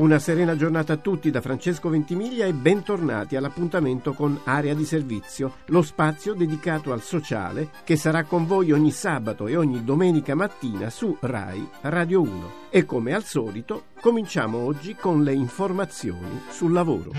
Una serena giornata a tutti da Francesco Ventimiglia e bentornati all'appuntamento con Area di Servizio, lo spazio dedicato al sociale che sarà con voi ogni sabato e ogni domenica mattina su RAI Radio 1. E come al solito cominciamo oggi con le informazioni sul lavoro.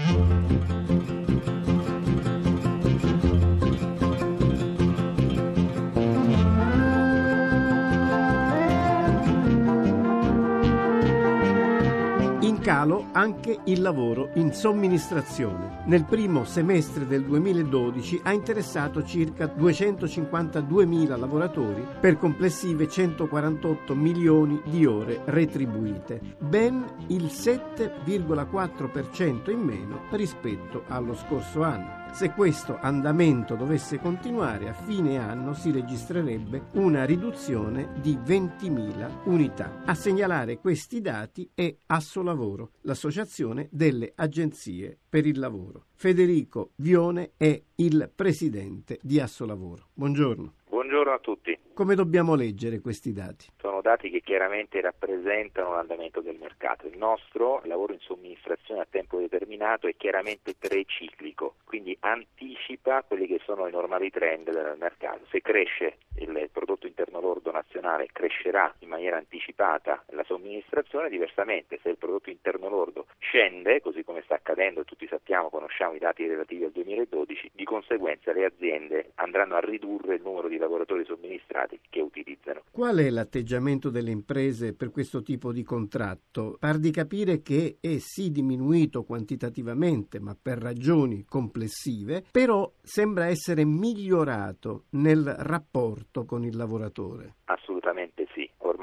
Calo anche il lavoro in somministrazione. Nel primo semestre del 2012 ha interessato circa 252.000 lavoratori per complessive 148 milioni di ore retribuite, ben il 7,4% in meno rispetto allo scorso anno. Se questo andamento dovesse continuare, a fine anno si registrerebbe una riduzione di 20.000 unità. A segnalare questi dati è Assolavoro, l'associazione delle agenzie per il lavoro. Federico Vione è il presidente di Assolavoro. Buongiorno. Buongiorno a tutti. Come dobbiamo leggere questi dati? Sono dati che chiaramente rappresentano l'andamento del mercato. Il nostro lavoro in somministrazione a tempo determinato è chiaramente preciclico, quindi anticipa quelli che sono i normali trend del mercato. Se cresce il prodotto interno lordo nazionale, crescerà in maniera anticipata la somministrazione, diversamente se il prodotto interno lordo scende, così come sta accadendo, tutti sappiamo, conosciamo i dati relativi al 2012, di conseguenza le aziende andranno a ridurre il numero di lavoratori somministrati che utilizzano. Qual è l'atteggiamento delle imprese per questo tipo di contratto? Par di capire che è sì diminuito quantitativamente, ma per ragioni complessive, però sembra essere migliorato nel rapporto con il lavoratore. Assolutamente sì.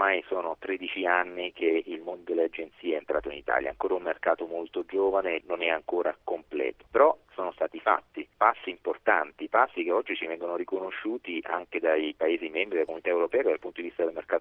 Ormai sono 13 anni che il mondo delle agenzie è entrato in Italia, ancora un mercato molto giovane, non è ancora completo, però sono stati fatti passi importanti, passi che oggi ci vengono riconosciuti anche dai Paesi membri della Comunità Europea dal punto di vista del mercato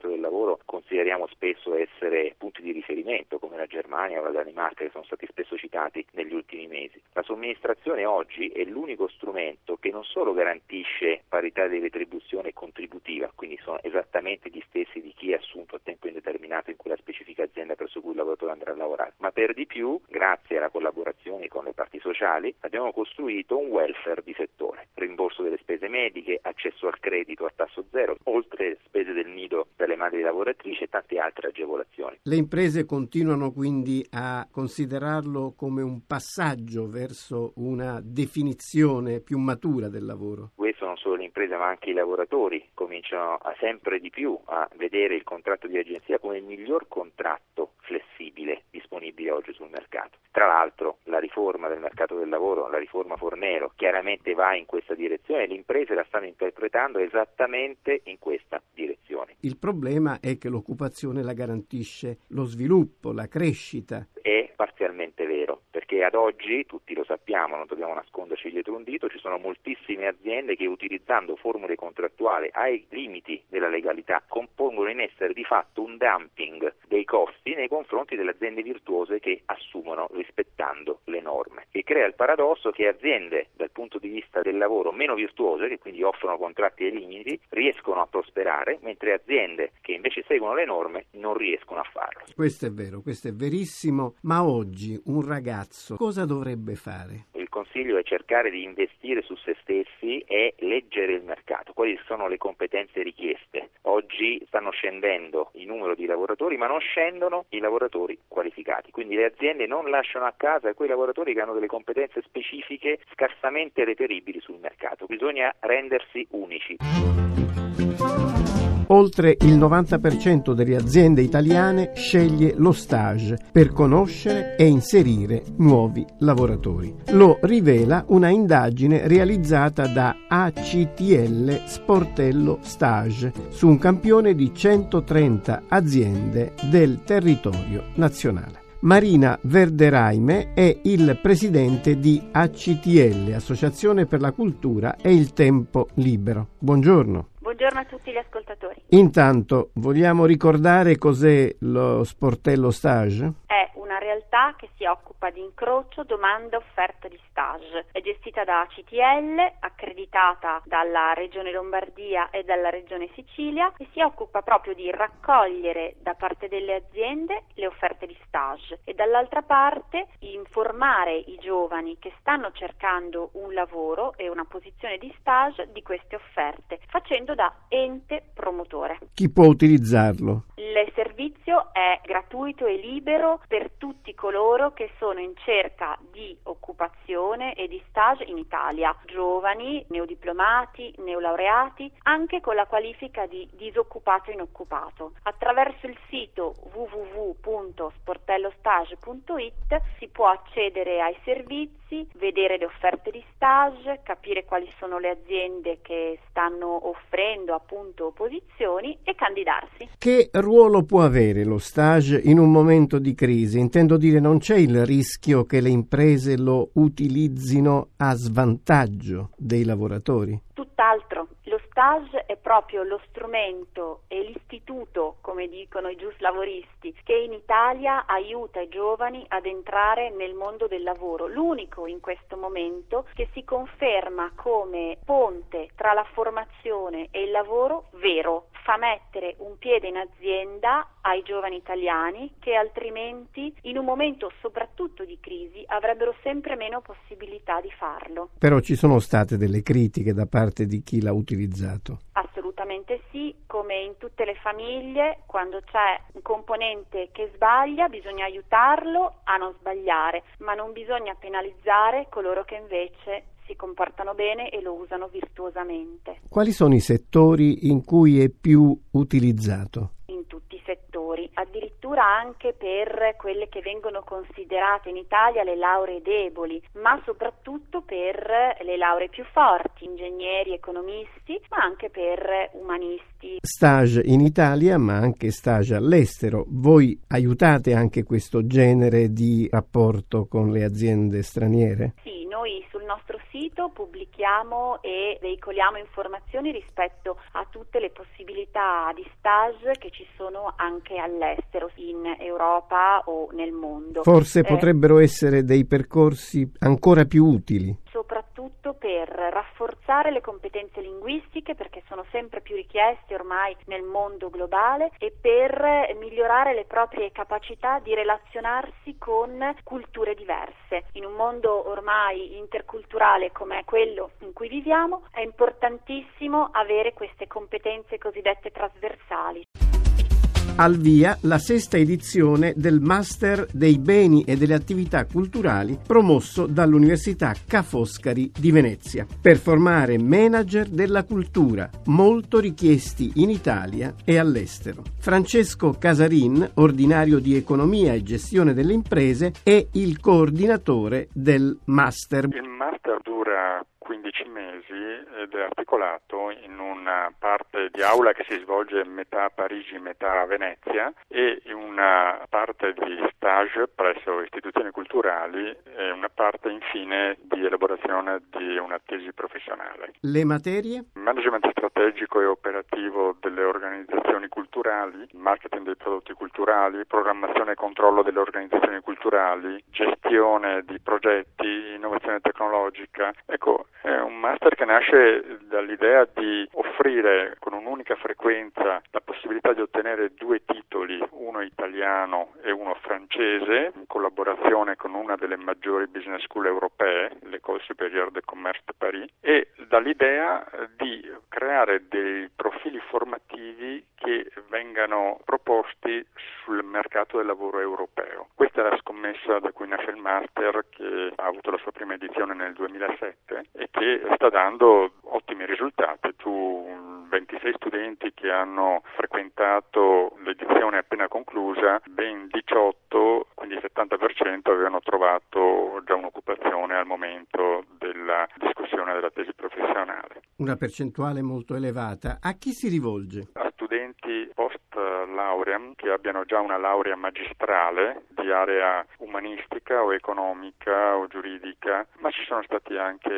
consideriamo spesso essere punti di riferimento come la Germania o la Danimarca che sono stati spesso citati negli ultimi mesi. La somministrazione oggi è l'unico strumento che non solo garantisce parità di retribuzione contributiva, quindi sono esattamente gli stessi di chi è assunto a tempo indeterminato in quella specifica azienda presso cui il lavoratore andrà a lavorare, ma per di più, grazie alla collaborazione con le parti sociali, abbiamo costruito un welfare di settore, rimborso delle spese mediche, accesso al credito a tasso zero, oltre spese del nido per le madri lavoratrici e tante altre agevolazioni. Le imprese continuano quindi a considerarlo come un passaggio verso una definizione più matura del lavoro. Questo non solo le imprese ma anche i lavoratori cominciano a sempre di più a vedere il contratto di agenzia come il miglior contratto flessibile oggi sul mercato. Tra l'altro la riforma del mercato del lavoro, la riforma Fornero, chiaramente va in questa direzione e le imprese la stanno interpretando esattamente in questa direzione. Il problema è che l'occupazione la garantisce lo sviluppo, la crescita. Perché ad oggi, tutti lo sappiamo, non dobbiamo nasconderci dietro un dito, ci sono moltissime aziende che utilizzando formule contrattuali ai limiti della legalità compongono in essere di fatto un dumping dei costi nei confronti delle aziende virtuose che assumono rispettando le norme e crea il paradosso che aziende dal punto di vista del lavoro meno virtuose, che quindi offrono contratti ai limiti, riescono a prosperare, mentre aziende che invece seguono le norme non riescono a farlo. Questo è vero, questo è verissimo, ma oggi un ragazzo cosa dovrebbe fare? Il consiglio è cercare di investire su se stessi e leggere il mercato, quali sono le competenze richieste. Oggi stanno scendendo il numero di lavoratori, ma non scendono i lavoratori qualificati. Quindi le aziende non lasciano a casa quei lavoratori che hanno delle competenze specifiche scarsamente reperibili sul mercato. Bisogna rendersi unici. Oltre il 90% delle aziende italiane sceglie lo stage per conoscere e inserire nuovi lavoratori. Lo rivela una indagine realizzata da ACTL Sportello Stage su un campione di 130 aziende del territorio nazionale. Marina Verderaime è il presidente di ACTL, Associazione per la Cultura e il Tempo Libero. Buongiorno. Buongiorno a tutti gli ascoltatori. Intanto, vogliamo ricordare cos'è lo sportello stage? È una realtà che si occupa di incrocio domanda-offerta di stage. È gestita da CTL, accreditata dalla Regione Lombardia e dalla Regione Sicilia e si occupa proprio di raccogliere da parte delle aziende le offerte di stage e dall'altra parte informare i giovani che stanno cercando un lavoro e una posizione di stage di queste offerte, facendo da ente promotore. Chi può utilizzarlo? Il servizio è gratuito e libero per tutti coloro che sono in cerca di occupazione e di stage in Italia, giovani, neodiplomati, neolaureati, anche con la qualifica di disoccupato inoccupato. Attraverso il sito www.sportellostage.it si può accedere ai servizi, vedere le offerte di stage, capire quali sono le aziende che stanno offrendo appunto posizioni e candidarsi. Che ruolo può avere lo stage in un momento di crisi? Intendo dire non c'è il rischio che le imprese lo utilizzino a svantaggio dei lavoratori? Tutt'altro, lo stage è proprio lo strumento e l'istituto, come dicono i gius lavoristi, che in Italia aiuta i giovani ad entrare nel mondo del lavoro, l'unico in questo momento che si conferma come ponte tra la formazione e il lavoro vero, fa mettere un piede in azienda ai giovani italiani che altrimenti in un momento soprattutto di crisi avrebbero sempre meno possibilità di farlo. Però ci sono state delle critiche da parte di chi l'ha utilizzato. Assolutamente sì, come in tutte le famiglie, quando c'è un componente che sbaglia bisogna aiutarlo a non sbagliare, ma non bisogna penalizzare coloro che invece si comportano bene e lo usano virtuosamente. Quali sono i settori in cui è più utilizzato? In tutti i settori, addirittura anche per quelle che vengono considerate in Italia le lauree deboli, ma soprattutto per le lauree più forti, ingegneri, economisti, ma anche per umanisti. Stage in Italia, ma anche stage all'estero. Voi aiutate anche questo genere di rapporto con le aziende straniere? Sì, noi sul nostro sito pubblichiamo e veicoliamo informazioni rispetto a tutte le possibilità di stage che ci sono anche all'estero, in Europa o nel mondo. Forse eh, potrebbero essere dei percorsi ancora più utili. Soprattutto per rafforzare le competenze linguistiche perché sono sempre più richieste ormai nel mondo globale e per migliorare le proprie capacità di relazionarsi con culture diverse. In un mondo ormai interculturale come quello in cui viviamo è importantissimo avere queste competenze cosiddette trasversali al via la sesta edizione del Master dei beni e delle attività culturali promosso dall'Università Ca' Foscari di Venezia per formare manager della cultura, molto richiesti in Italia e all'estero. Francesco Casarin, ordinario di economia e gestione delle imprese, è il coordinatore del Master. Il Master 15 mesi ed è articolato in una parte di aula che si svolge metà a Parigi, metà a Venezia e una parte di stage presso istituzioni culturali e una parte infine di elaborazione di una tesi professionale. Le materie? Management strategico e operativo delle organizzazioni culturali, marketing dei prodotti culturali, programmazione e controllo delle organizzazioni culturali, gestione di progetti, innovazione tecnologica. Ecco, è un master che nasce dall'idea di offrire con un'unica frequenza la possibilità di ottenere due titoli, uno italiano e uno francese, in collaborazione con una delle maggiori business school europee, l'École supérieure de commerce de Paris, e dall'idea di creare dei profili formativi che vengano proposti sul mercato del lavoro europeo. Questa è la scommessa da cui nasce il master che ha avuto la sua prima edizione nel 2007 e che sta dando ottimi risultati. Tu 26 studenti che hanno frequentato l'edizione appena conclusa, ben 18, quindi il 70% avevano trovato già un'occupazione al momento della discussione della tesi professionale. Una percentuale molto elevata. A chi si rivolge? A studenti post laurea che abbiano già una laurea magistrale di area umanistica o economica o giuridica, ma ci sono stati anche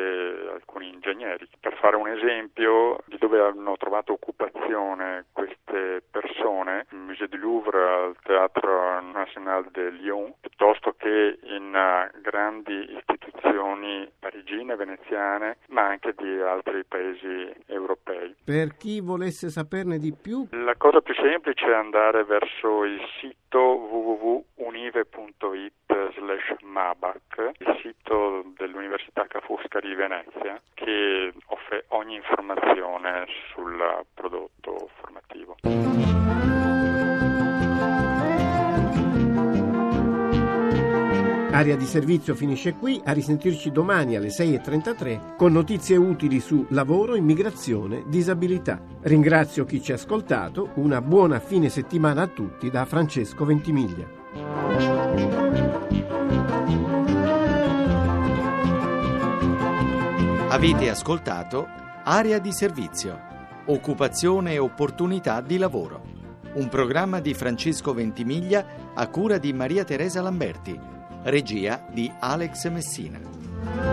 alcuni ingegneri. Per fare un esempio di dove hanno trovato occupazione disposizione queste persone, il Musée du Louvre, al Teatro National de Lyon, piuttosto che in uh, grandi istituzioni parigine, veneziane, ma anche di altri paesi europei. Per chi volesse saperne di più? La cosa più semplice è andare verso il sito www.unive.it slash Mabac, il sito dell'Università Ca' Foscari di Venezia, che offre ogni informazione sul prodotto Area di servizio finisce qui, a risentirci domani alle 6.33 con notizie utili su lavoro, immigrazione, disabilità. Ringrazio chi ci ha ascoltato, una buona fine settimana a tutti da Francesco Ventimiglia. Avete ascoltato Area di servizio, occupazione e opportunità di lavoro. Un programma di Francesco Ventimiglia a cura di Maria Teresa Lamberti Regia di Alex Messina.